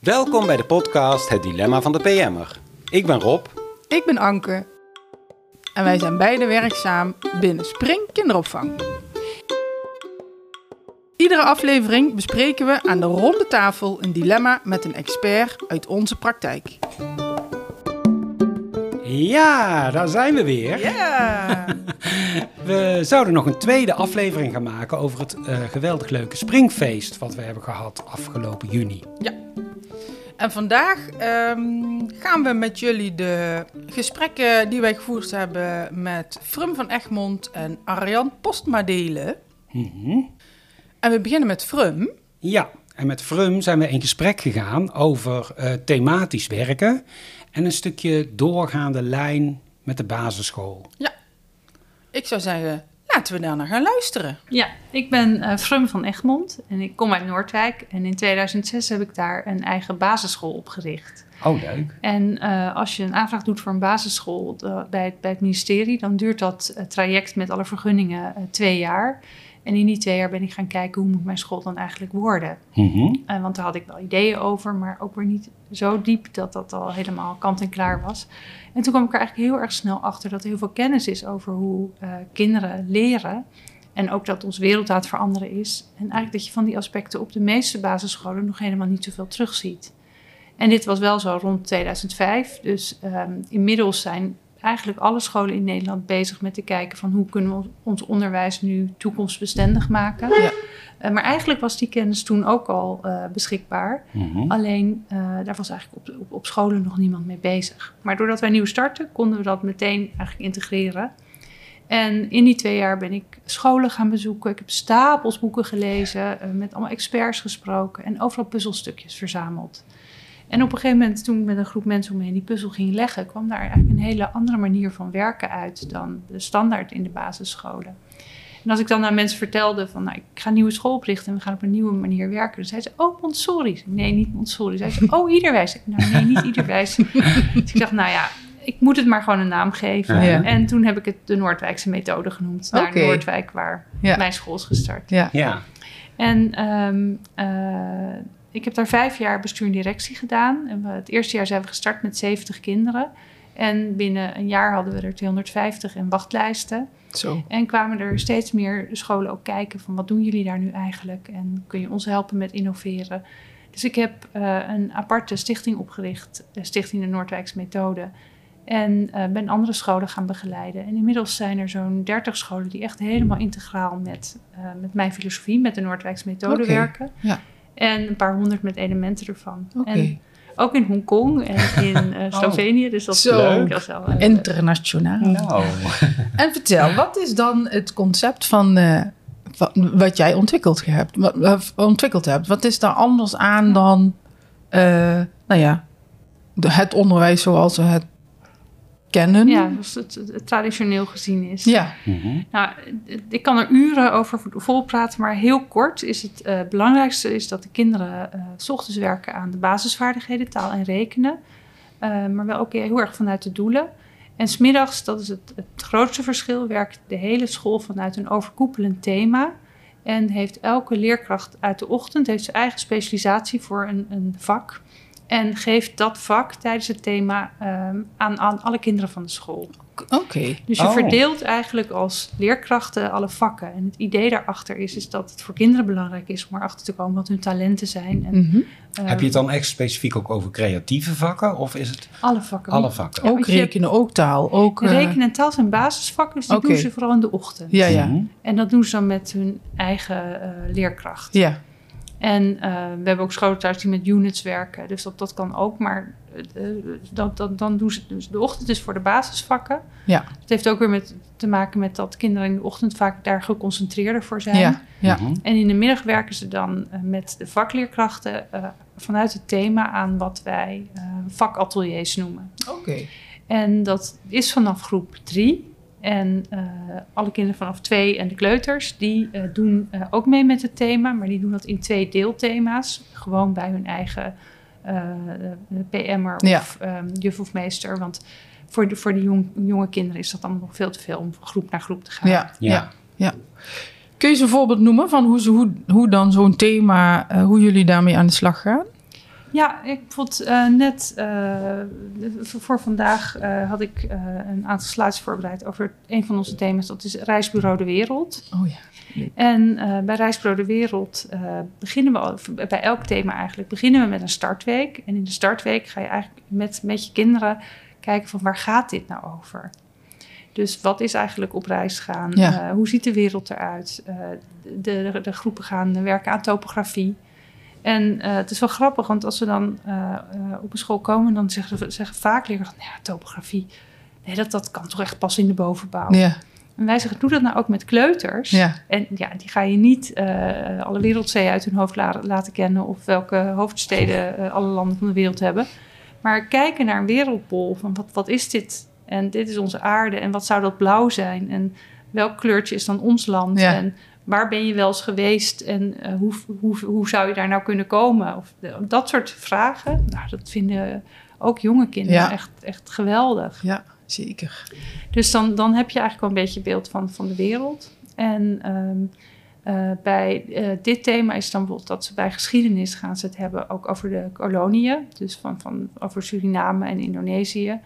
Welkom bij de podcast Het Dilemma van de PM'er. Ik ben Rob. Ik ben Anke. En wij zijn beide werkzaam binnen Spring Kinderopvang. Iedere aflevering bespreken we aan de ronde tafel een dilemma met een expert uit onze praktijk. Ja, daar zijn we weer. Ja! We zouden nog een tweede aflevering gaan maken over het eh, geweldig leuke springfeest wat we hebben gehad afgelopen juni. ja. En vandaag ehm, gaan we met jullie de gesprekken die wij gevoerd hebben met Frum van Egmond en Arjan Postma delen. Mhm. En we beginnen met Frum. Ja, en met Frum zijn we in gesprek gegaan over eh, thematisch werken en een stukje doorgaande lijn met de basisschool. Ik zou zeggen, laten we daar naar gaan luisteren. Ja, ik ben eh Frum van Egmond en ik kom uit Noordwijk. En in 2006 heb ik daar een eigen basisschool opgericht. Oh, leuk. En eh, als je een aanvraag doet voor een basisschool eh, bij, het, bij het ministerie, dan duurt dat eh, traject met alle vergunningen twee jaar. En in die twee jaar ben ik gaan kijken hoe moet mijn school dan eigenlijk worden. Mhm. Want daar had ik wel ideeën over, maar ook weer niet zo diep dat dat al helemaal kant en klaar was. En toen kwam ik er eigenlijk heel erg snel achter dat er heel veel kennis is over hoe kinderen leren. En ook dat ons wereld aan het veranderen is. En eigenlijk dat je van die aspecten op de meeste basisscholen nog helemaal niet zoveel terugziet. En dit was wel zo rond 2005. Dus ehm, inmiddels zijn eigenlijk alle scholen in Nederland bezig met te kijken van hoe kunnen we ons onderwijs nu toekomstbestendig maken. Ja. Eh, maar eigenlijk was die kennis toen ook al eh, beschikbaar. Mhm. Alleen eh, daar was eigenlijk op, op, op scholen nog niemand mee bezig. Maar doordat wij nieuw starten, konden we dat meteen eigenlijk integreren. En in die twee jaar ben ik scholen gaan bezoeken. Ik heb stapels boeken gelezen, met allemaal experts gesproken en overal puzzelstukjes verzameld. En op een gegeven moment, toen ik met een groep mensen om me heen die puzzel ging leggen, kwam daar eigenlijk een hele andere manier van werken uit dan de standaard in de basisscholen. En als ik dan aan mensen vertelde van, nou, ik ga een nieuwe school oprichten en we gaan op een nieuwe manier werken, dan zei ze, oh, Montessori. Nee, niet Montessori. Zei ze, oh, Iederwijs. Ik zei, Nou, nee, niet Iederwijs. dus ik dacht, nou ja, ik moet het maar gewoon een naam geven. Ja. En toen heb ik het de Noordwijkse methode genoemd, naar Oké. Noordwijk, waar Ja. mijn school is gestart. Ja. Ja. En ehm, eh, ik heb daar vijf jaar bestuur en directie gedaan. En we, het eerste jaar zijn we gestart met 70 kinderen. En binnen een jaar hadden we er 250 in wachtlijsten. Zo. En kwamen er steeds meer scholen ook kijken van wat doen jullie daar nu eigenlijk? En kun je ons helpen met innoveren? Dus ik heb eh, een aparte stichting opgericht, de Stichting de Noordwijkse Methode. En eh, ben andere scholen gaan begeleiden. En inmiddels zijn er zo'n 30 scholen die echt helemaal integraal met, eh, met mijn filosofie, met de Noordwijkse Methode werken. ja. En een paar honderd met elementen ervan. Oké. En ook in Hongkong en in eh, Slovenië. Dus dat Zo. leuk. Dat is wel, eh, Internationaal. Nou. En vertel, wat is dan het concept van, eh, van wat jij ontwikkeld hebt? Wat, ontwikkeld hebt? Wat is daar anders aan dan eh, nou ja, de- het onderwijs zoals we het kennen? Ja, zoals het, het- het traditioneel gezien is. Ja. Mhm. Nou, ik kan er uren over volpraten, maar heel kort is het eh, belangrijkste is dat de kinderen eh, s ochtends werken aan de basisvaardigheden, taal en rekenen. Eh, maar wel ook heel erg vanuit de doelen. En smiddags, dat is het, het grootste verschil, werkt de hele school vanuit een overkoepelend thema. En heeft elke leerkracht uit de ochtend heeft zijn eigen specialisatie voor een, een vak. En geeft dat vak tijdens het thema ehm, aan, aan alle kinderen van de school. Oké. Dus je Oh. verdeelt eigenlijk als leerkrachten alle vakken. En het idee daarachter is, is dat het voor kinderen belangrijk is om erachter te komen wat hun talenten zijn. En, Mhm. eh, Heb je het dan echt specifiek ook over creatieve vakken of is het alle vakken. alle vakken? Ja, Ook rekenen, ook taal. Ook, eh, Rekenen en taal zijn basisvakken, dus die doen ze vooral in de ochtend. Ja, ja. Mhm. En dat doen ze dan met hun eigen eh, leerkracht. Ja. En eh, we hebben ook scholen thuis die met units werken, dus dat, dat kan ook. Maar eh, eh, dat, dat, dan doen ze dus de ochtend is voor de basisvakken. Ja. Het heeft ook weer met, te maken met dat kinderen in de ochtend vaak daar geconcentreerder voor zijn. Ja. Ja. Mhm. En in de middag werken ze dan met de vakleerkrachten eh, vanuit het thema aan wat wij eh, vakateliers noemen. Oké. En dat is vanaf groep drie. En eh, alle kinderen vanaf twee en de kleuters, die eh, doen eh, ook mee met het thema, maar die doen dat in twee deelthema's. Gewoon bij hun eigen eh, PM'er Ja. of ehm, juf of meester. Want voor de, voor de jong, jonge kinderen is dat dan nog veel te veel om van groep naar groep te gaan. Ja. Ja. Ja. ja. Kun je eens een voorbeeld noemen van hoe, ze, hoe, hoe dan zo'n thema, eh, hoe jullie daarmee aan de slag gaan? Ja, ik bijvoorbeeld eh, net eh, voor vandaag uh, had ik een aantal slides voorbereid over een van onze thema's. Dat is Reisbureau de Wereld. Oh ja. En bij Reisbureau de Wereld beginnen we, bij elk thema eigenlijk, beginnen we met een startweek. En in de startweek ga je eigenlijk met, met je kinderen kijken van waar gaat dit nou over? Dus wat is eigenlijk op reis gaan? Ja. hoe ziet de wereld eruit? de, de, de groepen gaan werken aan topografie. En uh, het is wel grappig, want als ze dan uh, uh, op een school komen, dan zeggen, zeggen vaak nou ja, topografie, nee, dat, dat kan toch echt pas in de bovenbouw. Ja. En wij zeggen, doe dat nou ook met kleuters. Ja. En ja, die ga je niet alle wereldzeeën uit hun hoofd la laten kennen of welke hoofdsteden alle landen van de wereld hebben. Maar kijken naar een wereldbol, van wat, wat is dit? En dit is onze aarde en wat zou dat blauw zijn? En welk kleurtje is dan ons land? Ja. En waar ben je wel eens geweest en uh, hoe, hoe, hoe zou je daar nou kunnen komen? Of dat soort vragen, nou, dat vinden ook jonge kinderen ja. echt, echt geweldig. Ja, zeker. Dus dan, dan heb je eigenlijk wel een beetje beeld van, van de wereld. En um, uh, bij uh, dit thema is dan bijvoorbeeld dat ze bij geschiedenis gaan ze het hebben ook over de koloniën. Dus van, van, over Suriname en Indonesië.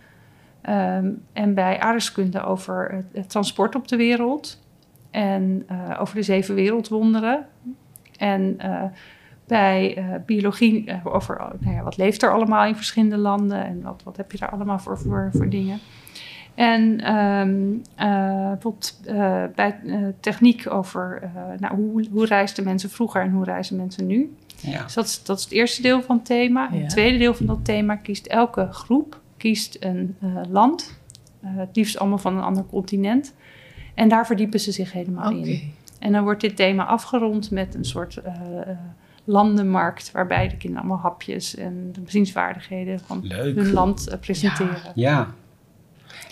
Um, en bij aardrijkskunde over het, het transport op de wereld. En uh, over de zeven wereldwonderen. En uh, bij uh, biologie over nou ja, wat leeft er allemaal in verschillende landen en wat, wat heb je daar allemaal voor, voor, voor dingen. En um, bijvoorbeeld bij techniek over nou, hoe, hoe reisden mensen vroeger en hoe reizen mensen nu. Ja. Dus dat is, dat is het eerste deel van het thema. Ja. Het tweede deel van dat thema kiest elke groep kiest een land. het liefst allemaal van een ander continent. En daar verdiepen ze zich helemaal okay. in. En dan wordt dit thema afgerond met een soort uh, landenmarkt, waarbij de kinderen allemaal hapjes en de bezienswaardigheden van Leuk. hun land uh, presenteren. Ja. ja.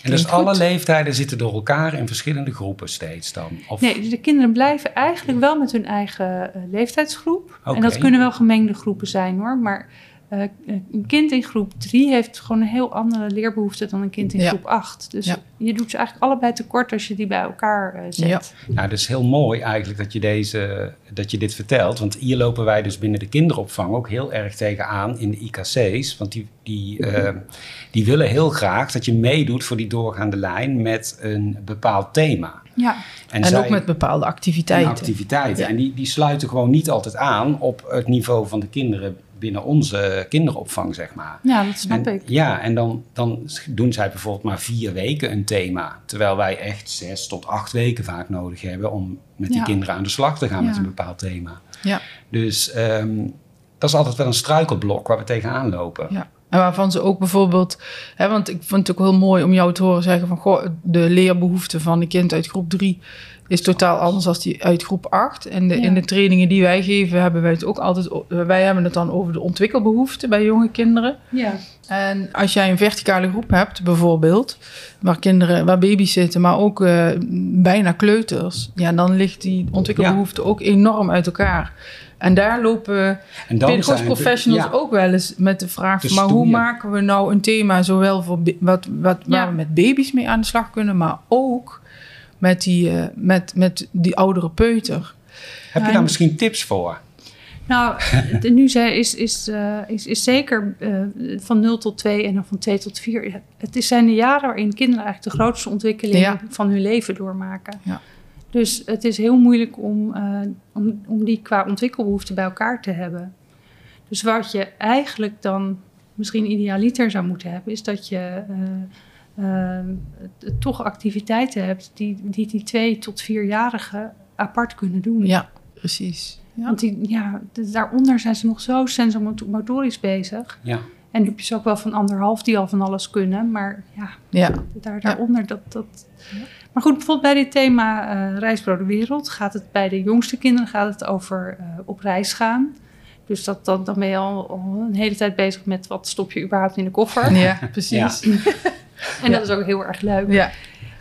En dus alle leeftijden zitten door elkaar in verschillende groepen steeds dan? Of... Nee, dus de kinderen blijven eigenlijk wel met hun eigen leeftijdsgroep. Okay. En dat kunnen wel gemengde groepen zijn hoor, maar uh, een kind in groep 3 heeft gewoon een heel andere leerbehoefte dan een kind in ja. groep 8. Dus ja. je doet ze eigenlijk allebei tekort als je die bij elkaar uh, zet. Ja. Nou, dat is heel mooi eigenlijk dat je, deze, dat je dit vertelt. Want hier lopen wij dus binnen de kinderopvang ook heel erg tegenaan in de IKC's. Want die, die, uh, die willen heel graag dat je meedoet voor die doorgaande lijn met een bepaald thema. Ja. En, en zij, ook met bepaalde activiteiten. activiteiten. Ja. En die, die sluiten gewoon niet altijd aan op het niveau van de kinderen binnen onze kinderopvang, zeg maar. Ja, dat snap en, ik. Ja, en dan, dan doen zij bijvoorbeeld maar vier weken een thema. Terwijl wij echt zes tot acht weken vaak nodig hebben om met die Ja. kinderen aan de slag te gaan Ja. met een bepaald thema. Ja. Dus ehm, dat is altijd wel een struikelblok waar we tegenaan lopen. Ja. En waarvan ze ook bijvoorbeeld, hè, want ik vond het ook heel mooi om jou te horen zeggen van goh, de leerbehoefte van een kind uit groep 3 is totaal anders dan die uit groep 8. En de, Ja. in de trainingen die wij geven, hebben wij het ook altijd, wij hebben het dan over de ontwikkelbehoeften bij jonge kinderen. Ja. En als jij een verticale groep hebt, bijvoorbeeld, waar kinderen, waar baby's zitten, maar ook eh, bijna kleuters, ja, dan ligt die ontwikkelbehoefte ook enorm uit elkaar. En daar lopen professionals ja, ook wel eens met de vraag: De van, maar hoe maken we nou een thema zowel voor wat, wat, waar we met baby's mee aan de slag kunnen, maar ook met die, eh, met, met die oudere peuter? Heb je daar en- misschien tips voor? Nou, de, nu zij is, is, eh, is, is zeker eh, van 0 tot 2 en dan van 2 tot 4. Het is zijn de jaren waarin kinderen eigenlijk de grootste ontwikkeling Ja. van hun leven doormaken. Ja. Dus het is heel moeilijk om, eh, om, om die qua ontwikkelbehoeften bij elkaar te hebben. Dus wat je eigenlijk dan misschien idealiter zou moeten hebben, is dat je eh, eh, toch activiteiten hebt die die, die twee tot vierjarigen apart kunnen doen. Ja, precies. Ja. Want die, ja, daaronder zijn ze nog zo sensomotorisch bezig. Ja. En dan heb je ze ook wel van anderhalf die al van alles kunnen. Maar ja, ja. daar, daaronder dat... dat... Maar goed, bijvoorbeeld bij dit thema eh Reisbrood de Wereld... gaat het bij de jongste kinderen gaat het over eh, op reis gaan. Dus dat, dat, dan ben je al, al een hele tijd bezig met... wat stop je überhaupt in de koffer. ja, precies. Ja. En dat is ook heel erg leuk. ja.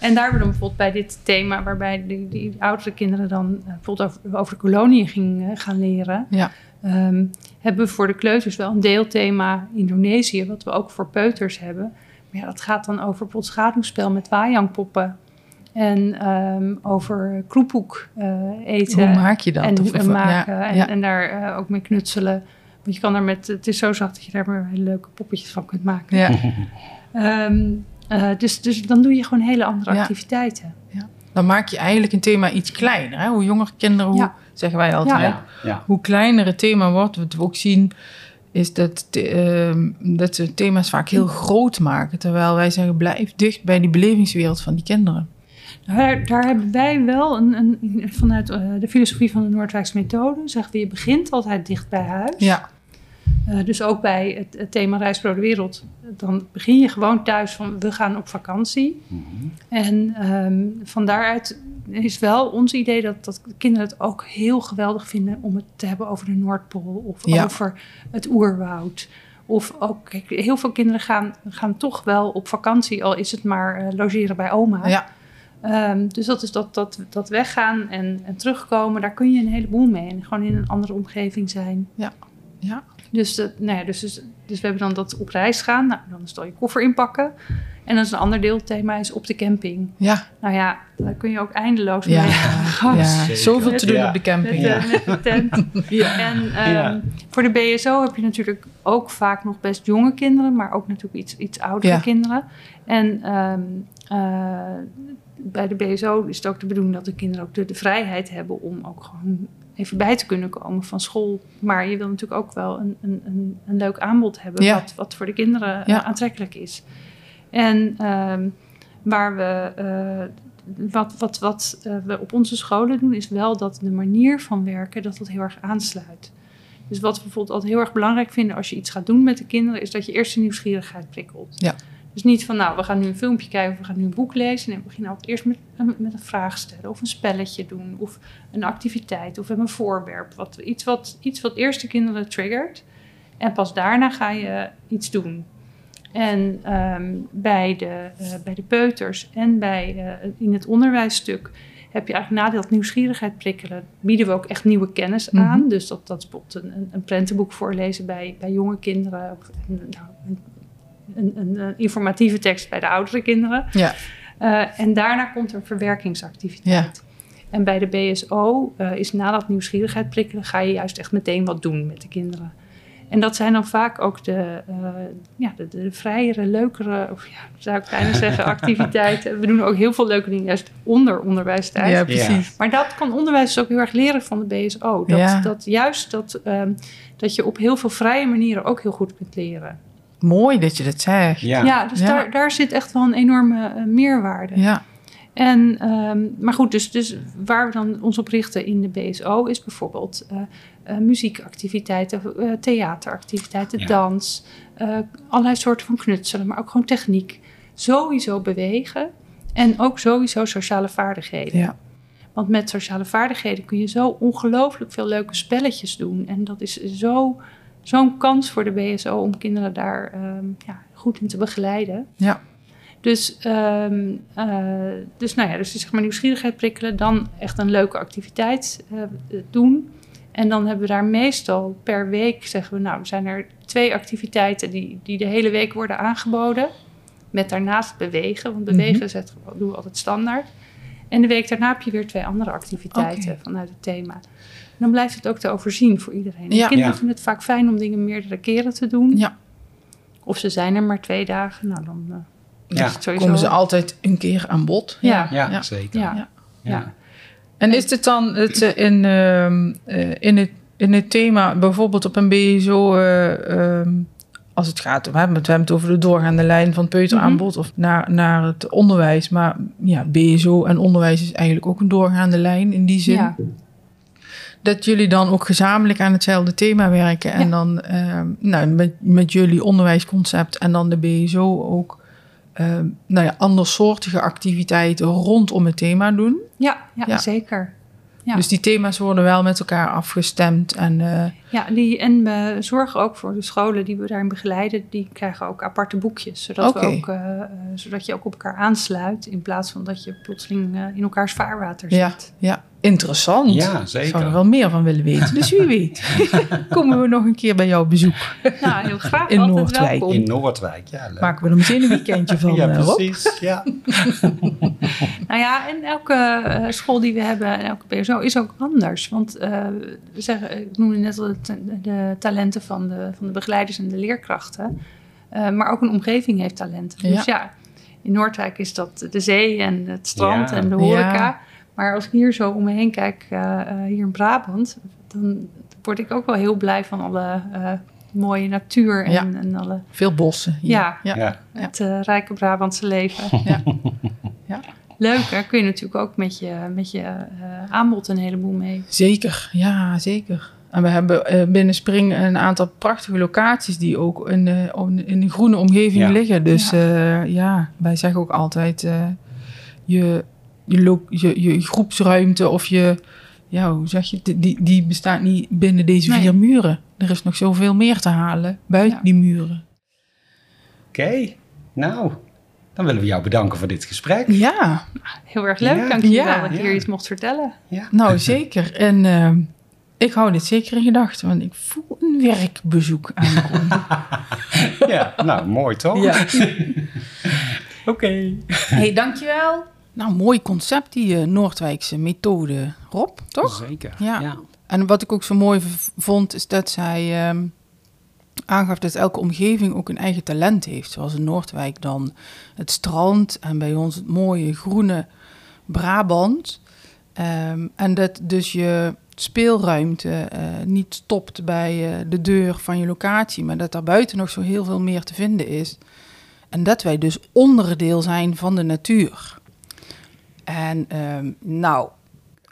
En daar hebben we dan bijvoorbeeld bij dit thema, waarbij die, die oudere kinderen dan uh, bijvoorbeeld over, over de koloniën ging, uh, gaan leren, Ja. Um, hebben we voor de kleuters wel een deelthema Indonesië, wat we ook voor peuters hebben. Maar ja, dat gaat dan over schaduwspel met wajangpoppen. En um, over kroephoek uh, eten. Hoe maak je dat? En of, maken. Ja, en, ja. en, daar uh, ook mee knutselen. Want je kan er met, het is zo zacht dat je daar maar hele leuke poppetjes van kunt maken. Ja. Ehm, eh, dus, dus dan doe je gewoon hele andere Ja. activiteiten. Dan maak je eigenlijk een thema iets kleiner. Hè? Hoe jonger kinderen, hoe. Zeggen wij altijd. Ja, ja. Hoe kleiner het thema wordt, wat we ook zien, is dat, ehm, dat ze thema's vaak heel groot maken. Terwijl wij zeggen, blijf dicht bij die belevingswereld van die kinderen. Nou, Daar, daar hebben wij wel een, een, vanuit eh, de filosofie van de Noordwijkse methode, zeggen we, je begint altijd dicht bij huis. Ja, Eh, dus ook bij het, het thema Reis door de Wereld. Dan begin je gewoon thuis van we gaan op vakantie. En ehm, van daaruit is wel ons idee dat, dat kinderen het ook heel geweldig vinden om het te hebben over de Noordpool of Ja. over het oerwoud. Of ook, kijk, heel veel kinderen gaan, gaan toch wel op vakantie, al is het maar eh, logeren bij oma. ja, Ehm, dus dat is dat, dat, dat weggaan en, en terugkomen, daar kun je een heleboel mee. En gewoon in een andere omgeving zijn. ja. Dus, dat, nou ja, dus, dus, dus we hebben dan dat op reis gaan. Nou, dan stel je koffer inpakken. En dan is een ander deelthema is op de camping. Ja, Nou ja, daar kun je ook eindeloos ja, mee aan de gang. ja. Zeker. zoveel te doen Ja. op de Met, camping. de, Ja. met de tent. Ja. En ehm, Ja. voor de BSO heb je natuurlijk ook vaak nog best jonge kinderen, maar ook natuurlijk iets, iets oudere Ja. kinderen. En ehm, eh, bij de BSO is het ook de bedoeling dat de kinderen ook de, de vrijheid hebben om ook gewoon even bij te kunnen komen van school. Maar je wil natuurlijk ook wel een, een, een, een leuk aanbod hebben Ja. wat, wat voor de kinderen eh, Ja. aantrekkelijk is. En ehm, waar we, eh, wat, wat, wat eh, we op onze scholen doen, is wel dat de manier van werken, dat dat heel erg aansluit. Dus wat we bijvoorbeeld altijd heel erg belangrijk vinden als je iets gaat doen met de kinderen, is dat je eerst de nieuwsgierigheid prikkelt. Ja. Dus niet van, nou, we gaan nu een filmpje kijken of we gaan nu een boek lezen. Nee, we beginnen altijd eerst met, een- met een vraag stellen of een spelletje doen of een activiteit of een voorwerp. Wat, iets, wat, iets wat eerst de kinderen triggert. En pas daarna ga je iets doen. En ehm, bij, de, eh, bij de peuters en bij, eh, in het onderwijsstuk heb je eigenlijk na dat nieuwsgierigheid prikkelen, bieden we ook echt nieuwe kennis Mhm. aan. Dus dat, dat is bijvoorbeeld een, een, prentenboek voorlezen bij, bij jonge kinderen. Nou, een, een, een informatieve tekst bij de oudere kinderen. Ja. Eh, en daarna komt er een verwerkingsactiviteit. En bij de BSO eh, is na dat nieuwsgierigheid prikkelen, ga je juist echt meteen wat doen met de kinderen. En dat zijn dan vaak ook de, eh ja, de, de vrijere, leukere, of ja, zou ik bijna zeggen, activiteiten. We doen ook heel veel leuke dingen juist onder onderwijstijd. ja, precies. Maar dat kan onderwijs ook heel erg leren van de BSO. Dat, Ja. dat juist dat, ehm, dat je op heel veel vrije manieren ook heel goed kunt leren. Mooi dat je dat zegt. Ja. Ja, dus Ja. Daar, daar zit echt wel een enorme eh, meerwaarde. Ja, En, ehm, maar goed, dus, dus waar we dan ons op richten in de BSO is bijvoorbeeld eh, eh, muziekactiviteiten, theateractiviteiten, Ja. dans, eh, allerlei soorten van knutselen, maar ook gewoon techniek. Sowieso bewegen en ook sowieso sociale vaardigheden. ja. Want met sociale vaardigheden kun je zo ongelooflijk veel leuke spelletjes doen. En dat is zo, zo'n kans voor de BSO om kinderen daar ehm, ja, goed in te begeleiden. Ja. Dus, eh, dus, nou ja, dus zeg maar nieuwsgierigheid prikkelen, dan echt een leuke activiteit eh, doen. En dan hebben we daar meestal per week, zeggen we, nou, er zijn er twee activiteiten die, die de hele week worden aangeboden. Met daarnaast bewegen, want bewegen Mhm. zet, doen we altijd standaard. En de week daarna heb je weer twee andere activiteiten vanuit het thema. Dan blijft het ook te overzien voor iedereen. En Ja. kinderen Ja. vinden het vaak fijn om dingen meerdere keren te doen. Ja. Of ze zijn er maar twee dagen. Nou, dan eh, Ja. is het sowieso... Komen ze altijd een keer aan bod. Ja. Ja, Ja. zeker. Ja. Ja. Ja. En is dit dan het, eh, in, ehm, eh, in, het, in het thema, bijvoorbeeld op een BSO, eh, ehm, als het gaat, we hebben, het, we hebben het over de doorgaande lijn van het peuteraanbod of naar, naar het onderwijs. Maar ja, BSO en onderwijs is eigenlijk ook een doorgaande lijn in die zin. Ja. Dat jullie dan ook gezamenlijk aan hetzelfde thema werken. En Ja. dan ehm, nou, met, met jullie onderwijsconcept en dan de BSO ook ehm, nou ja, andersoortige activiteiten rondom het thema doen. Ja, ja, Ja. zeker. Ja. Dus die thema's worden wel met elkaar afgestemd. En eh, Ja, die, en we zorgen ook voor de scholen die we daarin begeleiden. Die krijgen ook aparte boekjes. Zodat, we ook, eh, eh, zodat je ook op elkaar aansluit. In plaats van dat je plotseling in elkaars vaarwater Ja. zit. ja, interessant. Ja, Ik zeker. zou er wel meer van willen weten. Dus wie weet, komen we nog een keer bij jou op bezoek. Nou, heel graag. In Noordwijk. welkom. In Noordwijk, ja. Leuk. Maken we er meteen een weekendje van, ja, eh, Rob. precies. Ja. Nou ja, en elke eh, school die we hebben en elke PSO is ook anders. Want eh, we zeggen, ik noemde net al de, ta- de talenten van de, van de begeleiders en de leerkrachten. Eh, maar ook een omgeving heeft talenten. Ja. Dus ja, in Noordwijk is dat de zee en het strand Ja. en de horeca. Maar als ik hier zo om me heen kijk, eh, eh, hier in Brabant, dan word ik ook wel heel blij van alle eh, mooie natuur en, Ja. en alle, Veel bossen. hier. Ja. ja. Ja. het rijke Brabantse leven. Ja. Ja. Leuk, daar kun je natuurlijk ook met je, met je eh, aanbod een heleboel mee. Zeker, ja, zeker. En we hebben eh, binnen Spring een aantal prachtige locaties die ook in, de- in, een groene omgeving Ja. liggen. Dus Ja. wij zeggen ook altijd eh, je, je, je, je groepsruimte of je, ja, hoe zeg je, het? die, die bestaat niet binnen deze Nee. vier muren. Er is nog zoveel meer te halen buiten Ja. die muren. Oké, nou, dan willen we jou bedanken voor dit gesprek. Ja, Heel erg leuk, Ja. dank je wel Ja. dat ik Ja. hier iets mocht vertellen. Ja. nou zeker. En eh, ik hou dit zeker in gedachten, want ik voel een werkbezoek aankomen. ja, nou, mooi toch? ja. Oké. hey, dankjewel. Nou, mooi concept, die eh, Noordwijkse methode, Rob, toch? Zeker. Ja. ja. En wat ik ook zo mooi vond, is dat zij ehm, aangaf dat elke omgeving ook een eigen talent heeft. Zoals in Noordwijk dan het strand en bij ons het mooie groene Brabant. Ehm, en dat dus je speelruimte eh, niet stopt bij eh, de deur van je locatie, maar dat daar buiten nog zo heel veel meer te vinden is. En dat wij dus onderdeel zijn van de natuur. En ehm, nou,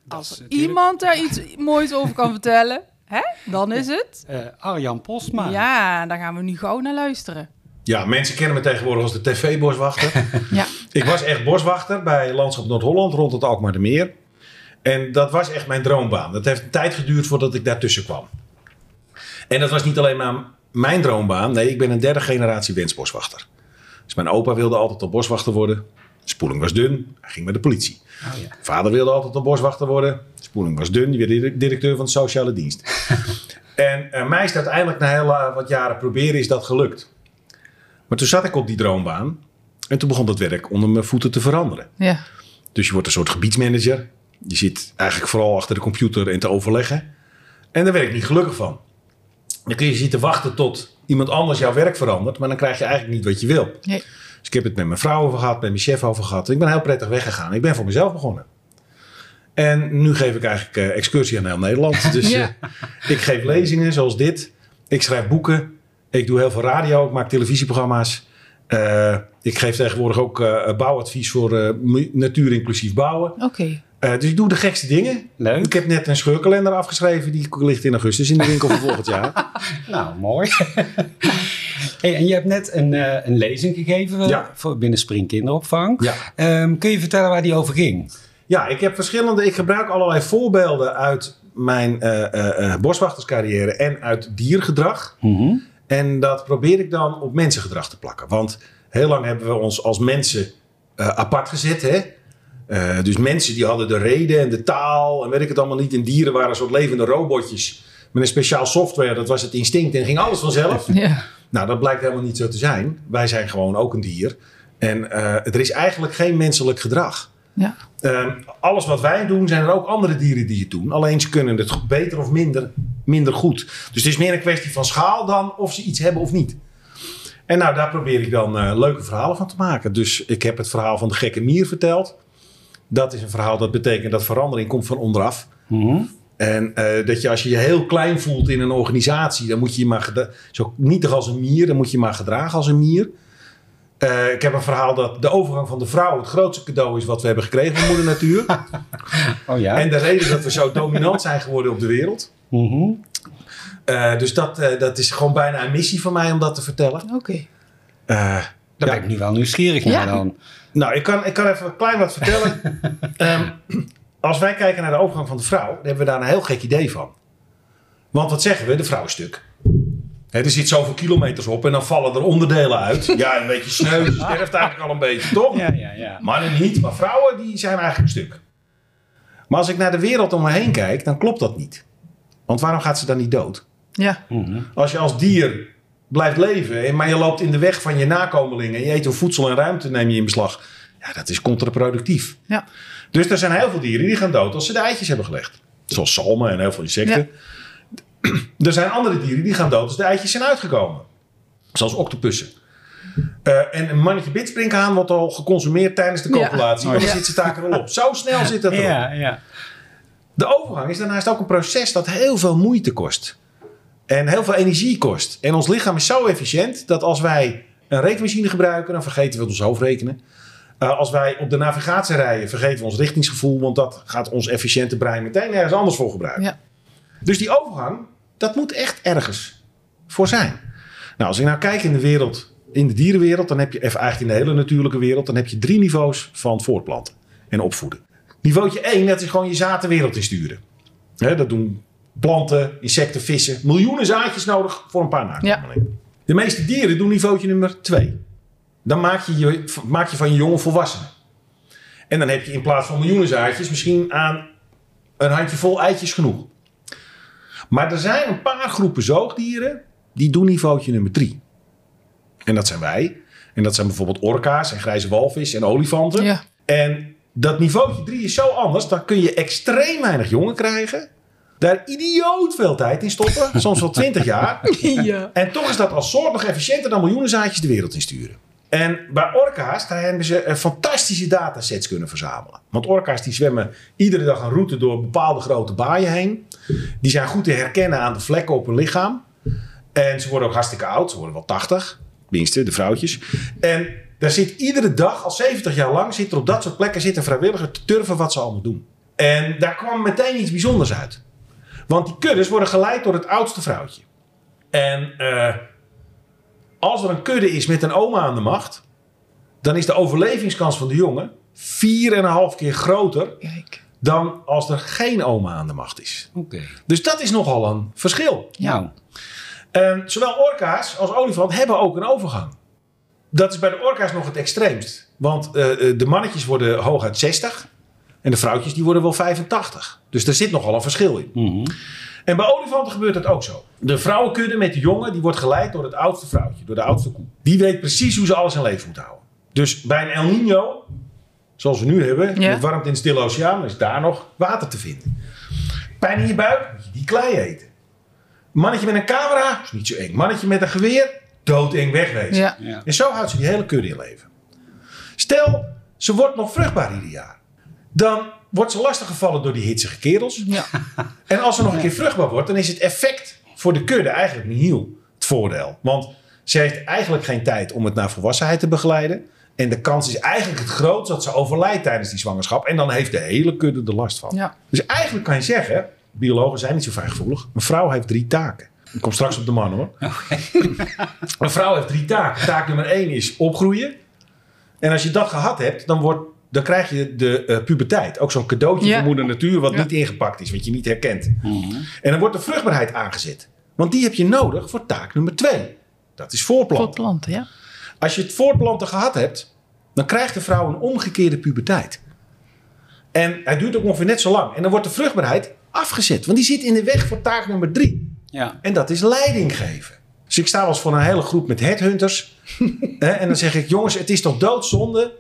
Dat als natuurlijk- iemand daar iets moois over kan vertellen, hè, dan is het. Eh, Arjan Postma. Ja, daar gaan we nu gauw naar luisteren. Ja, mensen kennen me tegenwoordig als de tv-boswachter. Ja, ik was echt boswachter bij Landschap Noord-Holland rond het Alkmaar de Meer. En dat was echt mijn droombaan. Dat heeft een tijd geduurd voordat ik daartussen kwam. En dat was niet alleen maar mijn droombaan. Nee, ik ben een derde generatie wensboswachter. Dus mijn opa wilde altijd al boswachter worden. Spoeling was dun. Hij ging bij de politie. Oh, ja. Vader wilde altijd al boswachter worden. De spoeling was dun. Die werd direct- directeur van de sociale dienst. en eh, mij is uiteindelijk na heel eh, wat jaren proberen is dat gelukt. Maar toen zat ik op die droombaan. En toen begon dat werk onder mijn voeten te veranderen. ja, Dus je wordt een soort gebiedsmanager. Je zit eigenlijk vooral achter de computer en te overleggen. En daar werd ik niet gelukkig van. Dan kun je zitten wachten tot iemand anders jouw werk verandert. Maar dan krijg je eigenlijk niet wat je wil. nee. Dus ik heb het met mijn vrouw over gehad, met mijn chef over gehad. Ik ben heel prettig weggegaan. Ik ben voor mezelf begonnen. En nu geef ik eigenlijk eh, excursie aan heel Nederland. Dus Ja. eh, ik geef lezingen zoals dit. Ik schrijf boeken. Ik doe heel veel radio. Ik maak televisieprogramma's. Eh, ik geef tegenwoordig ook bouwadvies voor natuur inclusief bouwen. Oké. Eh, dus ik doe de gekste dingen. Leuk. Ik heb net een scheurkalender afgeschreven. Die ligt in augustus in de winkel voor volgend jaar. Nou, mooi. hey, en je hebt net een, eh, een lezing gegeven Ja. voor binnen Spring Kinderopvang. Ja. Ehm, kun je vertellen waar die over ging? Ja, ik heb verschillende. Ik gebruik allerlei voorbeelden uit mijn eh, eh, eh, boswachterscarrière en uit diergedrag. Mhm. En dat probeer ik dan op mensengedrag te plakken. Want heel lang hebben we ons als mensen eh, apart gezet. Hè? Eh, dus mensen die hadden de reden en de taal en weet ik het allemaal niet. En dieren waren een soort levende robotjes met een speciaal software. Dat was het instinct en ging alles vanzelf. Ja. Nou, dat blijkt helemaal niet zo te zijn. Wij zijn gewoon ook een dier. En eh, er is eigenlijk geen menselijk gedrag. Ja. Ehm, alles wat wij doen, zijn er ook andere dieren die het doen. Alleen ze kunnen het beter of minder, minder goed. Dus het is meer een kwestie van schaal dan of ze iets hebben of niet. En nou, daar probeer ik dan eh, leuke verhalen van te maken. Dus ik heb het verhaal van de gekke mier verteld. Dat is een verhaal dat betekent dat verandering komt van onderaf. Mhm. En eh, dat je als je je heel klein voelt in een organisatie, dan moet je je maar zo nietig als een mier, dan moet je je maar gedragen als een mier. Eh, ik heb een verhaal dat de overgang van de vrouw het grootste cadeau is wat we hebben gekregen van moeder natuur. Oh ja. En de reden dat we zo dominant zijn geworden op de wereld. Mhm. Eh, dus dat, eh, dat is gewoon bijna een missie van mij om dat te vertellen. Oké. Eh, Daar ja. ben ik nu wel nieuwsgierig naar dan. Nou, ik kan, ik kan even een klein wat vertellen. Ehm, als wij kijken naar de overgang van de vrouw, dan hebben we daar een heel gek idee van. Want wat zeggen we? De vrouw is stuk. Er zit zoveel kilometers op en dan vallen er onderdelen uit. Ja, een beetje sneu, ze sterft eigenlijk al een beetje, toch? Ja, ja, ja. Mannen niet, maar vrouwen die zijn eigenlijk een stuk. Maar als ik naar de wereld om me heen kijk, dan klopt dat niet. Want waarom gaat ze dan niet dood? Ja. Als je als dier blijft leven, en- maar je loopt in de weg van je nakomelingen... en je eet hun voedsel en ruimte neem je in beslag... ja, dat is contraproductief. Ja. Dus er zijn heel veel dieren die gaan dood als ze de eitjes hebben gelegd. Zoals zalmen en heel veel insecten. Er zijn andere dieren die gaan dood als de eitjes zijn uitgekomen. Zoals octopussen. Eh, en een mannetje bitsprinkhaan wordt al geconsumeerd tijdens de copulatie. Oh, Want dan ja. zit ze taak al op. Zo snel zit dat erop. Ja, ja. De overgang is daarnaast ook een proces dat heel veel moeite kost. En heel veel energie kost. En ons lichaam is zo efficiënt dat als wij een rekenmachine gebruiken, dan vergeten we ons hoofdrekenen. Eh, als wij op de navigatie rijden, vergeten we ons richtingsgevoel, want dat gaat ons efficiënte brein meteen ergens anders voor gebruiken. Ja. Dus die overgang, dat moet echt ergens voor zijn. Nou, als ik nou kijk in de wereld, in de dierenwereld, dan heb je, of eigenlijk in de hele natuurlijke wereld, dan heb je drie niveaus van voortplanten en opvoeden. Niveautje 1, dat is gewoon je zaad de wereld insturen. Hè, dat doen planten, insecten, vissen. Miljoenen zaadjes nodig voor een paar nakomelingen. De meeste dieren doen niveautje nummer 2. Dan maak je, je, maak je van je jongen volwassenen. En dan heb je in plaats van miljoenen zaadjes misschien aan een handjevol eitjes genoeg. Maar er zijn een paar groepen zoogdieren die doen niveautje nummer 3. En dat zijn wij. En dat zijn bijvoorbeeld orka's en grijze walvis en olifanten. Ja. En dat niveautje 3 is zo anders. Dan kun je extreem weinig jongen krijgen. Daar idioot veel tijd in stoppen. soms wel 20 jaar. ja. En toch is dat als soort nog efficiënter dan miljoenen zaadjes de wereld insturen. En bij orka's, daar hebben ze eh, fantastische datasets kunnen verzamelen. Want orka's die zwemmen iedere dag een route door bepaalde grote baaien heen. Die zijn goed te herkennen aan de vlekken op hun lichaam. En ze worden ook hartstikke oud. Ze worden wel 80. Tenminste, de vrouwtjes. En daar zit iedere dag, al 70 jaar lang, zit er op dat soort plekken zit een vrijwilliger te turven wat ze allemaal doen. En daar kwam meteen iets bijzonders uit. Want die kuddes worden geleid door het oudste vrouwtje. En eh, als er een kudde is met een oma aan de macht, dan is de overlevingskans van de jongen 4,5 keer groter Kijk. dan als er geen oma aan de macht is. Oké. Dus dat is nogal een verschil. Nou, En zowel orka's als olifant hebben ook een overgang. Dat is bij de orka's nog het extreemst. Want eh, eh, de mannetjes worden hooguit 60 en de vrouwtjes die worden wel 85. Dus er zit nogal een verschil in. mhm. En bij olifanten gebeurt dat ook zo. De vrouwenkudde met de jongen, die wordt geleid door het oudste vrouwtje, door de oudste koe. Die weet precies hoe ze alles in leven moet houden. Dus bij een El Nino, zoals we nu hebben, Ja. met warmte in de Stille Oceaan, is daar nog water te vinden. Pijn in je buik, moet je die klei eten. Mannetje met een camera, is niet zo eng. Mannetje met een geweer, doodeng wegwezen. Ja. Ja. En zo houdt ze die hele kudde in leven. Stel, ze wordt nog vruchtbaar ieder jaar. Dan wordt ze lastiggevallen door die hitsige kerels. Ja. En als ze nog een keer vruchtbaar wordt, dan is het effect voor de kudde eigenlijk nihil. Het voordeel. Want ze heeft eigenlijk geen tijd om het naar volwassenheid te begeleiden. En de kans is eigenlijk het grootst dat ze overlijdt tijdens die zwangerschap. En dan heeft de hele kudde er last van. Ja. Dus eigenlijk kan je zeggen, biologen zijn niet zo fijngevoelig. Een vrouw heeft drie taken. Ik kom straks op de man hoor. Een vrouw heeft drie taken. Taak nummer één is opgroeien. En als je dat gehad hebt, dan, wordt, dan krijg je de eh, puberteit. Ook zo'n cadeautje Ja. van moeder natuur wat Ja. niet ingepakt is, wat je niet herkent. Mhm. En dan wordt de vruchtbaarheid aangezet. Want die heb je nodig voor taak nummer twee. Dat is voorplanten. Voor planten, ja. Als je het voortplanten gehad hebt, dan krijgt de vrouw een omgekeerde puberteit. En het duurt ook ongeveer net zo lang. En dan wordt de vruchtbaarheid afgezet. Want die zit in de weg voor taak nummer drie. Ja. En dat is leiding geven. Dus ik sta wel eens voor een hele groep met headhunters. hè, en dan zeg ik, jongens, het is toch doodzonde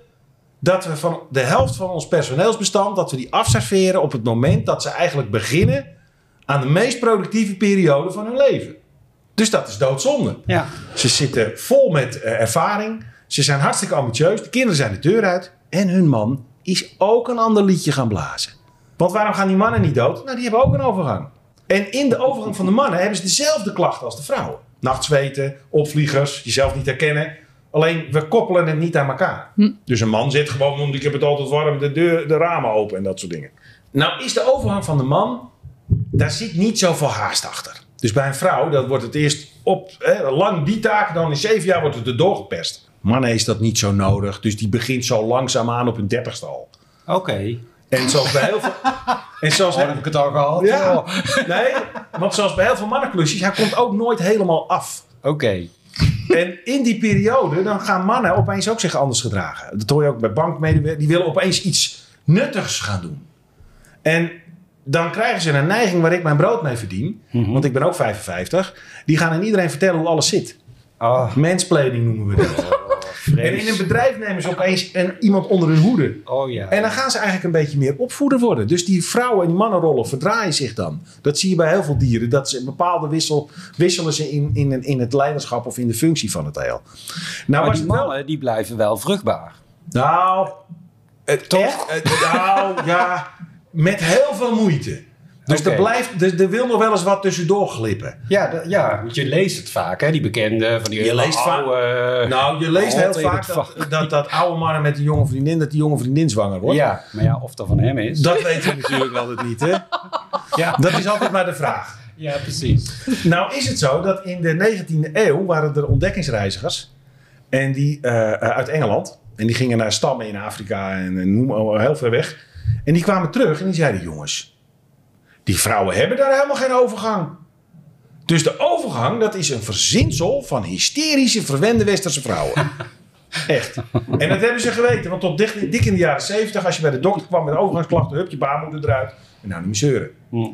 dat we van de helft van ons personeelsbestand, dat we die afserveren op het moment dat ze eigenlijk beginnen aan de meest productieve periode van hun leven. Dus dat is doodzonde. Ja. Ze zitten vol met eh, ervaring. Ze zijn hartstikke ambitieus. De kinderen zijn de deur uit. En hun man is ook een ander liedje gaan blazen. Want waarom gaan die mannen niet dood? Nou, die hebben ook een overgang. En in de overgang van de mannen hebben ze dezelfde klachten als de vrouwen. Nachtzweten, opvliegers, jezelf niet herkennen. Alleen we koppelen het niet aan elkaar. Dus een man zit gewoon, want ik heb het altijd warm, de, deur, de ramen open en dat soort dingen. Nou is de overgang van de man, daar zit niet zoveel haast achter. Dus bij een vrouw, dat wordt het eerst op hè, lang die taak, dan in zeven jaar wordt het er doorgeperst. Mannen is dat niet zo nodig, dus die begint zo langzaamaan op hun dertigste al. Oké. En zoals bij heel veel... En zoals Oh, heb ik het al gehad. ja, nee, want zoals bij heel veel mannenklusjes, hij komt ook nooit helemaal af. Oké. En in die periode, dan gaan mannen opeens ook zich anders gedragen. Dat hoor je ook bij bankmedewerkers. Die willen opeens iets nuttigs gaan doen. En dan krijgen ze een neiging waar ik mijn brood mee verdien. Mhm. Want ik ben ook 55. Die gaan aan iedereen vertellen hoe alles zit. Oh, Mensplanning noemen we dat. En in een bedrijf nemen ze opeens een, iemand onder hun hoede. Oh ja. En dan gaan ze eigenlijk een beetje meer opvoeder worden. Dus die vrouwen- en die mannenrollen verdraaien zich dan. Dat zie je bij heel veel dieren. Dat ze een bepaalde wissel wisselen ze in, in, in het leiderschap of in de functie van het heel. Nou, maar die wel- mannen die blijven wel vruchtbaar. Nou, het Toch? echt, het- nou ja, met heel veel moeite. Dus Oké. er, blijft, er, er wil nog wel eens wat tussendoor glippen. Ja, ja, want je leest het vaak, hè? Die bekende van die Je leest vaak- oude... Nou, je leest heel vaak dat, dat, dat oude mannen met een jonge vriendin, dat die jonge vriendin zwanger wordt. Ja, maar ja, of dat van hem is. Dat weten we natuurlijk altijd niet, hè? Ja, Dat is altijd maar de vraag. ja precies. Nou is het zo dat in de 19e eeuw waren er ontdekkingsreizigers. En die eh, eh, uit Engeland. En die gingen naar stammen in Afrika en, en noem heel ver weg. En die kwamen terug en die zeiden: Jongens, die vrouwen hebben daar helemaal geen overgang. Dus de overgang, dat is een verzinsel van hysterische, verwende westerse vrouwen. Echt. En dat hebben ze geweten. Want tot dik, dik in de jaren 70, als je bij de dokter kwam met overgangsklachten, hup, je baarmoeder eruit. En nou, niet meer zeuren. Hm.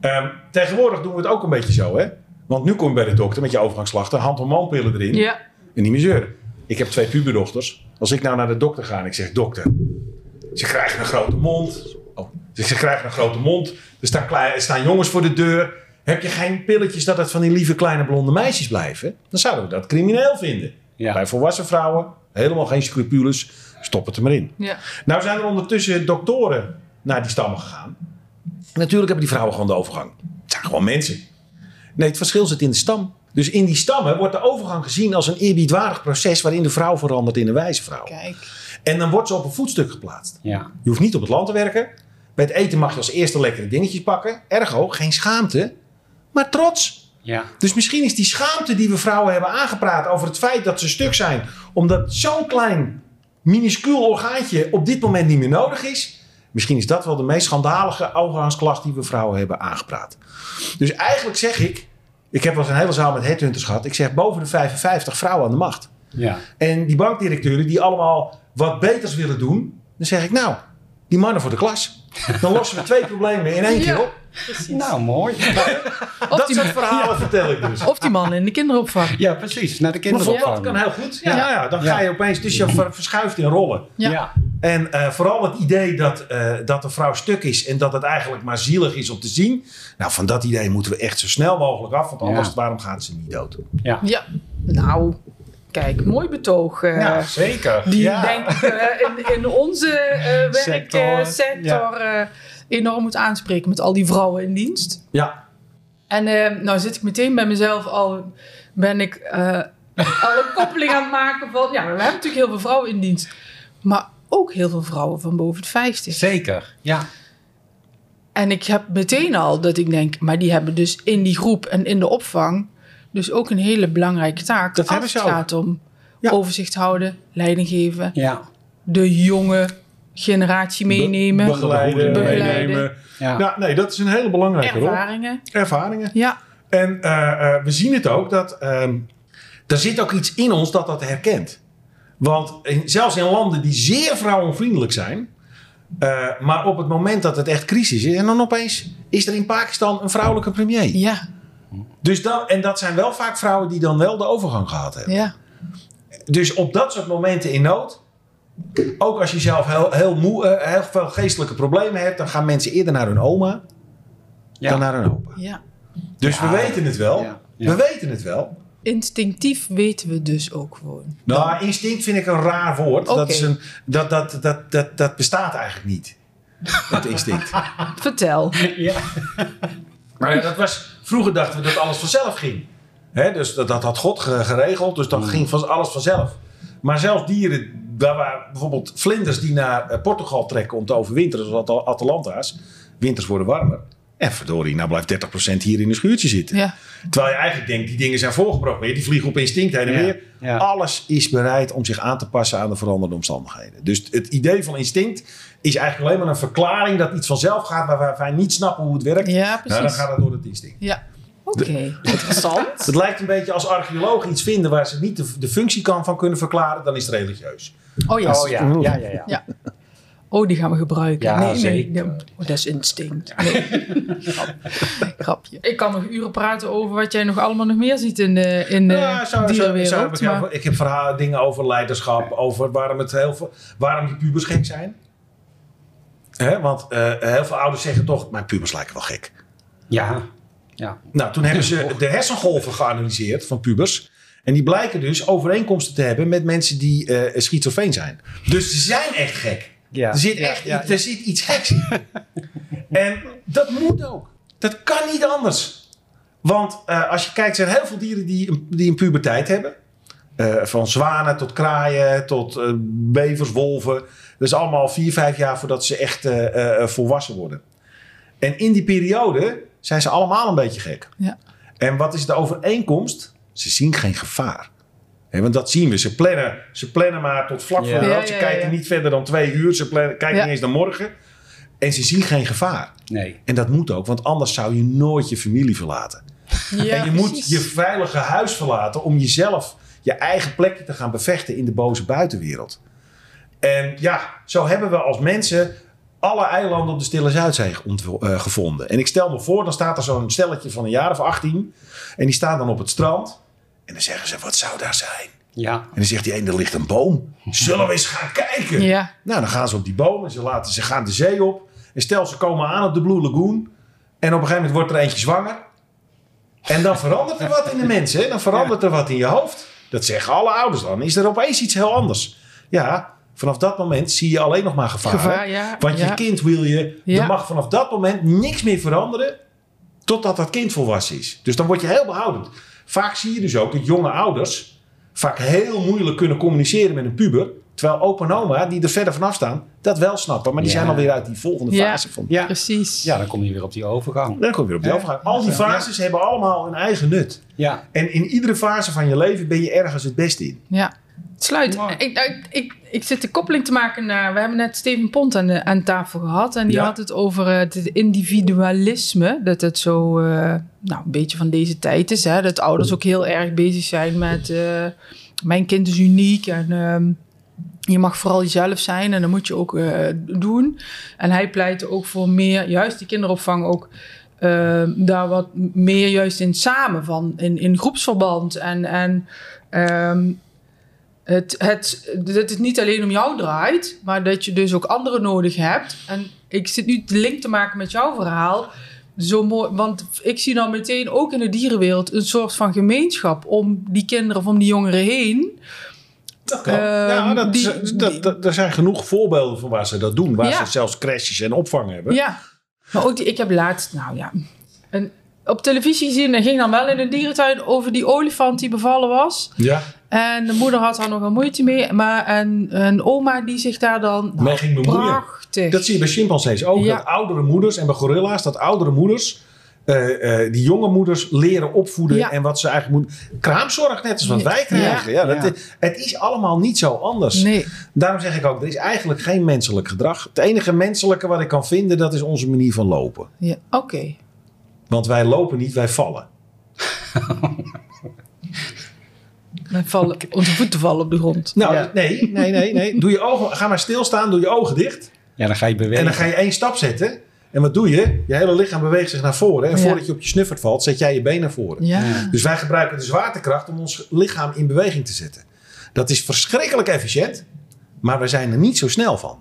Ehm, tegenwoordig doen we het ook een beetje zo, hè? Want nu kom je bij de dokter met je overgangsklachten, hand-hormoonpillen erin Ja. en niet meer zeuren. Ik heb twee puberdochters. Als ik nou naar de dokter ga en ik zeg, dokter, ze krijgen een grote mond. Oh, ze krijgen een grote mond. Er staan, er staan jongens voor de deur. Heb je geen pilletjes dat het van die lieve kleine blonde meisjes blijven? Dan zouden we dat crimineel vinden. Ja. Bij volwassen vrouwen, helemaal geen scrupules. Stop het er maar in. Ja. Nou zijn er ondertussen doktoren naar die stammen gegaan. Natuurlijk hebben die vrouwen gewoon de overgang. Het zijn gewoon mensen. Nee, het verschil zit in de stam. Dus in die stammen wordt de overgang gezien als een eerbiedwaardig proces waarin de vrouw verandert in een wijze vrouw. Kijk. En dan wordt ze op een voetstuk geplaatst. Ja. Je hoeft niet op het land te werken. Bij het eten mag je als eerste lekkere dingetjes pakken. Ergo, geen schaamte, maar trots. Ja. Dus misschien is die schaamte die we vrouwen hebben aangepraat over het feit dat ze stuk zijn, omdat zo'n klein, minuscuul orgaantje op dit moment niet meer nodig is. Misschien is dat wel de meest schandalige overgangsklacht die we vrouwen hebben aangepraat. Dus eigenlijk zeg ik, ik heb wel eens een hele zaal met headhunters gehad. Ik zeg boven de 55 vrouwen aan de macht. Ja. En die bankdirecteuren die allemaal wat beters willen doen. Dan zeg ik nou, die mannen voor de klas. Dan lossen we twee problemen in één keer op. Nou, mooi. Dat soort verhalen vertel ik dus. Of die man in de kinderopvang. Ja, precies. Naar de Bijvoorbeeld, dat kinderopvang. kan heel goed. Ja, Ja. ja, dan Ja. ga je opeens, dus je ver- verschuift in rollen. Ja. Ja. En eh, vooral het idee dat, eh, dat de vrouw stuk is en dat het eigenlijk maar zielig is om te zien. Nou, van dat idee moeten we echt zo snel mogelijk af, want anders, Ja. waarom gaat ze niet dood? Ja. Ja. Nou, kijk, mooi betoog. eh, Ja, zeker. Die ja. denk ik eh, in, in onze eh Sector, werksector enorm moet aanspreken met al die vrouwen in dienst. Ja, En nou zit ik meteen bij mezelf al, ben ik al een koppeling aan het maken van, ja, we hebben natuurlijk heel veel vrouwen in dienst. Maar ook heel veel vrouwen van boven de 50. Zeker. Ja. En ik heb meteen al dat ik denk, maar die hebben dus in die groep en in de opvang dus ook een hele belangrijke taak. Dat als hebben ze het gaat om Ja. overzicht houden, leiding geven, Ja. de jonge generatie meenemen, Be- begeleiden, Begeleiden. meenemen. Ja. Ja, nee, dat is een hele belangrijke rol. ervaringen. Ervaringen. Ja, En eh, eh, we zien het ook dat ehm, er zit ook iets in ons dat dat herkent. Want in- zelfs in landen die zeer vrouwenvriendelijk zijn, eh, maar op het moment dat het echt crisis is, en dan opeens is er in Pakistan een vrouwelijke premier. ja, Dus dan, en dat zijn wel vaak vrouwen die dan wel de overgang gehad hebben. ja. Dus op dat soort momenten in nood, ook als je zelf heel, heel, moe, eh, heel veel geestelijke problemen hebt, dan gaan mensen eerder naar hun oma Ja. dan naar hun opa. ja. Dus Ja. we weten het wel. Ja. Ja. We weten het wel. Instinctief weten we dus ook gewoon. Nou, instinct vind ik een raar woord. Oké. Dat, is een, dat, dat, dat, dat, dat bestaat eigenlijk niet. Het instinct. Vertel. Ja. Maar ja, dat was, vroeger dachten we dat alles vanzelf ging. Hè, dus dat, dat had God ge- geregeld, dus dan ging van, alles vanzelf. Maar zelfs dieren, waar, waar bijvoorbeeld vlinders die naar eh, Portugal trekken om te overwinteren, zoals At- Atalanta's, winters worden warmer. En verdorie, nou blijft 30% hier in een schuurtje zitten. Ja, Terwijl je eigenlijk denkt, die dingen zijn voorgeprogrammeerd. Die vliegen op instinct heen en Ja, weer. ja. Alles is bereid om zich aan te passen aan de veranderde omstandigheden. Dus het idee van instinct is eigenlijk alleen maar een verklaring dat iets vanzelf gaat waar wij niet snappen hoe het werkt. ja nou, dan precies. gaat het door het instinct. Ja, oké. Interessant. Het lijkt een beetje als archeologen iets vinden waar ze niet de, de functie kan van kunnen verklaren, dan is het religieus. Oh ja. Oh ja. Ja, ja, ja. Oh, die gaan we gebruiken. Ja, nee, nee, zeker. nee. Oh, dat is instinct. Nee. Grap- Grapje. Ik kan nog uren praten over wat jij nog allemaal nog meer ziet in de, in de Ja, zo- zo- zo dierenwereld. heb ik, maar- ik heb verhalen, dingen over leiderschap, over waarom, het heel veel, waarom die pubers gek zijn. Hè, want eh, heel veel ouders zeggen toch, mijn pubers lijken wel gek. Ja. Ja. Nou, toen hebben ze de hersengolven geanalyseerd van pubers. En die blijken dus overeenkomsten te hebben met mensen die eh schizofreen zijn. Dus ze zijn echt gek. Ja. Er zit Ja, echt ja, er zit iets geks in. en dat moet ook. Dat kan niet anders. Want eh, als je kijkt, zijn er heel veel dieren die, een- die een puberteit hebben. Eh, van zwanen tot kraaien, tot eh, bevers, wolven. Dat is allemaal vier, vijf jaar voordat ze echt eh, eh, volwassen worden. En in die periode zijn ze allemaal een beetje gek. Ja. En wat is de overeenkomst? Ze zien geen gevaar. Want dat zien we. Ze plannen, ze plannen maar tot vlak voor de Ja, dood. Ze kijken ja. niet verder dan twee uur. Ze plannen, kijken Ja. niet eens naar morgen. En ze zien geen gevaar. Nee. En dat moet ook, want anders zou je nooit je familie verlaten. Ja, en je moet je veilige huis verlaten om jezelf, je eigen plekje te gaan bevechten in de boze buitenwereld. En ja, zo hebben we als mensen alle eilanden op de Stille Zuidzee eh, gevonden. En ik stel me voor, dan staat er zo'n stelletje van een jaar of 18. En die staan dan op het strand. En dan zeggen ze, wat zou daar zijn? Ja. En dan zegt die een, er ligt een boom. Zullen we eens gaan kijken? Ja, Nou, dan gaan ze op die boom en ze, laten, ze gaan de zee op. En stel, ze komen aan op de Blue Lagoon. En op een gegeven moment wordt er eentje zwanger. En dan verandert er wat in de mensen. Hè? Dan verandert er wat in je hoofd. Dat zeggen alle ouders dan. Is er opeens iets heel anders. Ja, vanaf dat moment zie je alleen nog maar gevaar. gevaar, ja. Want je kind wil je... Ja. Er mag vanaf dat moment niks meer veranderen... totdat dat kind volwassen is. Dus dan word je heel behoudend. Vaak zie je dus ook dat jonge ouders... vaak heel moeilijk kunnen communiceren met een puber... terwijl opa en oma, die er verder vanaf staan... dat wel snappen. Maar die Ja. zijn alweer uit die volgende Ja. fase van... Ja. Precies. Ja, dan kom je weer op die overgang. Dan kom je weer op die Ja. overgang. Al die fases hebben allemaal een eigen nut. Ja. En in iedere fase van je leven ben je ergens het beste in. Ja. Sluit. Ik, ik, ik, ik zit de koppeling te maken naar... We hebben net Steven Pont aan, de, aan tafel gehad. En die Ja. had het over eh, het individualisme. Dat het zo eh, nou, een beetje van deze tijd is. Hè? Dat ouders ook heel erg bezig zijn met... eh, mijn kind is uniek en... ehm, je mag vooral jezelf zijn en dat moet je ook eh, doen. En hij pleitte ook voor meer, juist die kinderopvang ook... eh, daar wat meer juist in samen van, in, in groepsverband. En, en ehm, het, het, dat het niet alleen om jou draait, maar dat je dus ook anderen nodig hebt. En ik zit nu de link te maken met jouw verhaal. Zo mooi, want ik zie dan meteen ook in de dierenwereld een soort van gemeenschap om die kinderen of om die jongeren heen. Dat kan. Ehm, ja, dat, die- dat, dat- er zijn genoeg voorbeelden van waar ze dat doen. Waar Ja. ze zelfs crashes en opvang hebben. Ja, maar ook die, ik heb laatst, nou ja, een, op televisie gezien, en ging dan wel in een dierentuin over die olifant die bevallen was. Ja. En de moeder had daar nog een moeite mee, maar een, een oma die zich daar dan nou, ging bemoeien. prachtig. Dat zie je bij chimpansees ook. Ja. Dat oudere moeders en bij gorilla's, dat oudere moeders... eh, eh, die jonge moeders leren opvoeden Ja. en wat ze eigenlijk moeten. Kraamzorg, net als wat wij krijgen. Ja. dat, Ja. Het is allemaal niet zo anders. Nee, Daarom zeg ik ook, er is eigenlijk geen menselijk gedrag. Het enige menselijke wat ik kan vinden, dat is onze manier van lopen. ja, oké. Want wij lopen niet, wij vallen. Dan vallen onze voeten vallen op de grond. Nou, Ja. nee, nee, nee, nee. Doe je ogen, ga maar stilstaan, doe je ogen dicht. Ja, dan ga je bewegen. En dan ga je één stap zetten. En wat doe je? Je hele lichaam beweegt zich naar voren. En Ja. voordat je op je snuffert valt, zet jij je been naar voren. Ja, Dus wij gebruiken de zwaartekracht om ons lichaam in beweging te zetten. Dat is verschrikkelijk efficiënt, maar we zijn er niet zo snel van.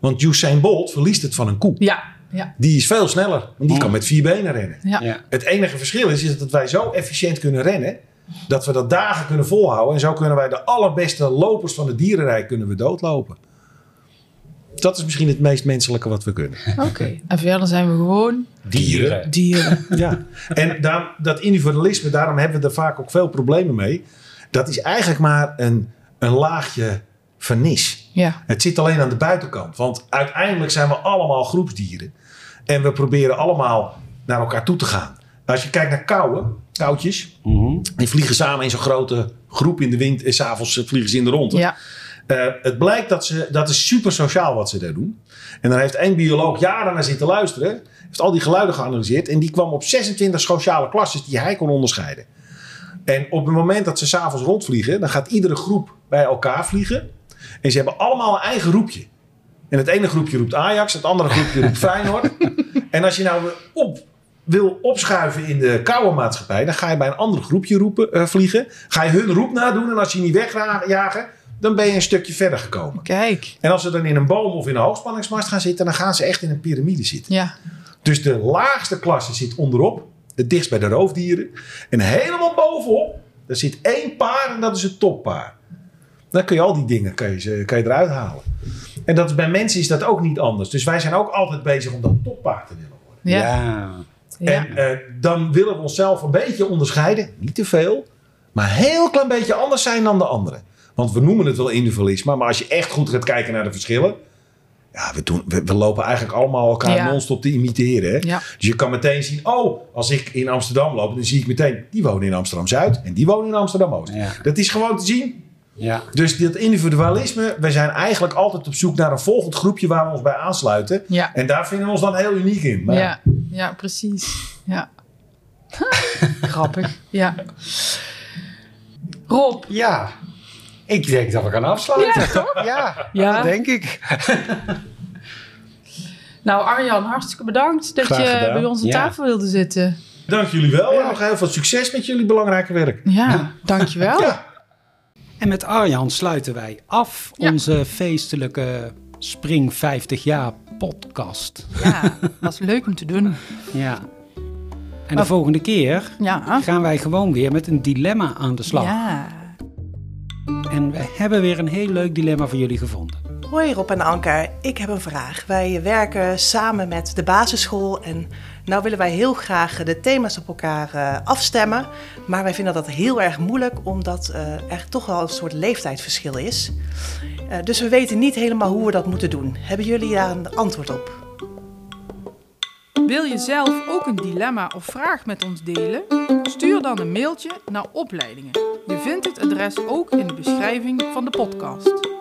Want Usain Bolt verliest het van een koe. ja, ja. Die is veel sneller, want die kan met vier benen rennen. ja. Ja. Het enige verschil is, is dat wij zo efficiënt kunnen rennen, dat we dat dagen kunnen volhouden. En zo kunnen wij de allerbeste lopers van het dierenrijk kunnen we doodlopen. Dat is misschien het meest menselijke wat we kunnen. Oké. En verder zijn we gewoon Dieren. dieren. Ja, en dat individualisme, daarom hebben we er vaak ook veel problemen mee. Dat is eigenlijk maar een, een laagje vernis. Ja, Het zit alleen aan de buitenkant. Want uiteindelijk zijn we allemaal groepsdieren. En we proberen allemaal naar elkaar toe te gaan. Als je kijkt naar koutjes, Mhm. die vliegen samen in zo'n grote groep in de wind. En s'avonds vliegen ze in de ronde. ja. Eh, het blijkt dat ze, dat is super sociaal wat ze daar doen. En dan heeft één bioloog jaren naar zitten luisteren. Heeft al die geluiden geanalyseerd. En die kwam op 26 sociale klasses die hij kon onderscheiden. En op het moment dat ze s'avonds rondvliegen, dan gaat iedere groep bij elkaar vliegen. En ze hebben allemaal een eigen roepje. En het ene groepje roept Ajax, het andere groepje roept Feyenoord. en als je nou op, wil opschuiven in de koude maatschappij, dan ga je bij een ander groepje roepen, eh, vliegen. Ga je hun roep nadoen en als je niet wegjagen, dan ben je een stukje verder gekomen. Kijk. En als ze dan in een boom of in een hoogspanningsmast gaan zitten, dan gaan ze echt in een piramide zitten. Ja. Dus de laagste klasse zit onderop, het dichtst bij de roofdieren. En helemaal bovenop, daar zit één paar en dat is het toppaar. Dan kun je al die dingen kun je, kan je eruit halen. En dat is, bij mensen is dat ook niet anders. Dus wij zijn ook altijd bezig om dat toppaar te willen worden. Ja. ja. En eh, dan willen we onszelf een beetje onderscheiden. Niet te veel, maar een heel klein beetje anders zijn dan de anderen. Want we noemen het wel individualisme, maar als je echt goed gaat kijken naar de verschillen. Ja, we, doen, we, we lopen eigenlijk allemaal elkaar Ja. non-stop te imiteren. Hè? Ja. Dus je kan meteen zien, oh, als ik in Amsterdam loop, dan zie ik meteen, die wonen in Amsterdam-Zuid en die wonen in Amsterdam-Oost. Ja. Dat is gewoon te zien. ja. Dus dat individualisme, we zijn eigenlijk altijd op zoek naar een volgend groepje waar we ons bij aansluiten. Ja. En daar vinden we ons dan heel uniek in. Maar Ja, precies. Ja. Grappig. Ja. Rob. Ja. Ik denk dat we gaan afsluiten. Ja, toch? Ja, Ja. dat denk ik. Nou, Arjan, hartstikke bedankt dat je bij ons aan Ja. tafel wilde zitten. Dank jullie wel en nog heel veel succes met jullie belangrijke werk. Ja, dankjewel. Ja. En met Arjan sluiten wij af Ja. onze feestelijke Spring 50 jaar podcast. Ja, was leuk om te doen. Ja. En de volgende keer Ja. gaan wij gewoon weer met een dilemma aan de slag. Ja. En we hebben weer een heel leuk dilemma voor jullie gevonden. Hoi Rob en Anke, ik heb een vraag. Wij werken samen met de basisschool en nou willen wij heel graag de thema's op elkaar eh, afstemmen. Maar wij vinden dat heel erg moeilijk omdat eh, er toch wel een soort leeftijdsverschil is. Eh, dus we weten niet helemaal hoe we dat moeten doen. Hebben jullie daar een antwoord op? Wil je zelf ook een dilemma of vraag met ons delen? Stuur dan een mailtje naar opleidingen. Je vindt het adres ook in de beschrijving van de podcast.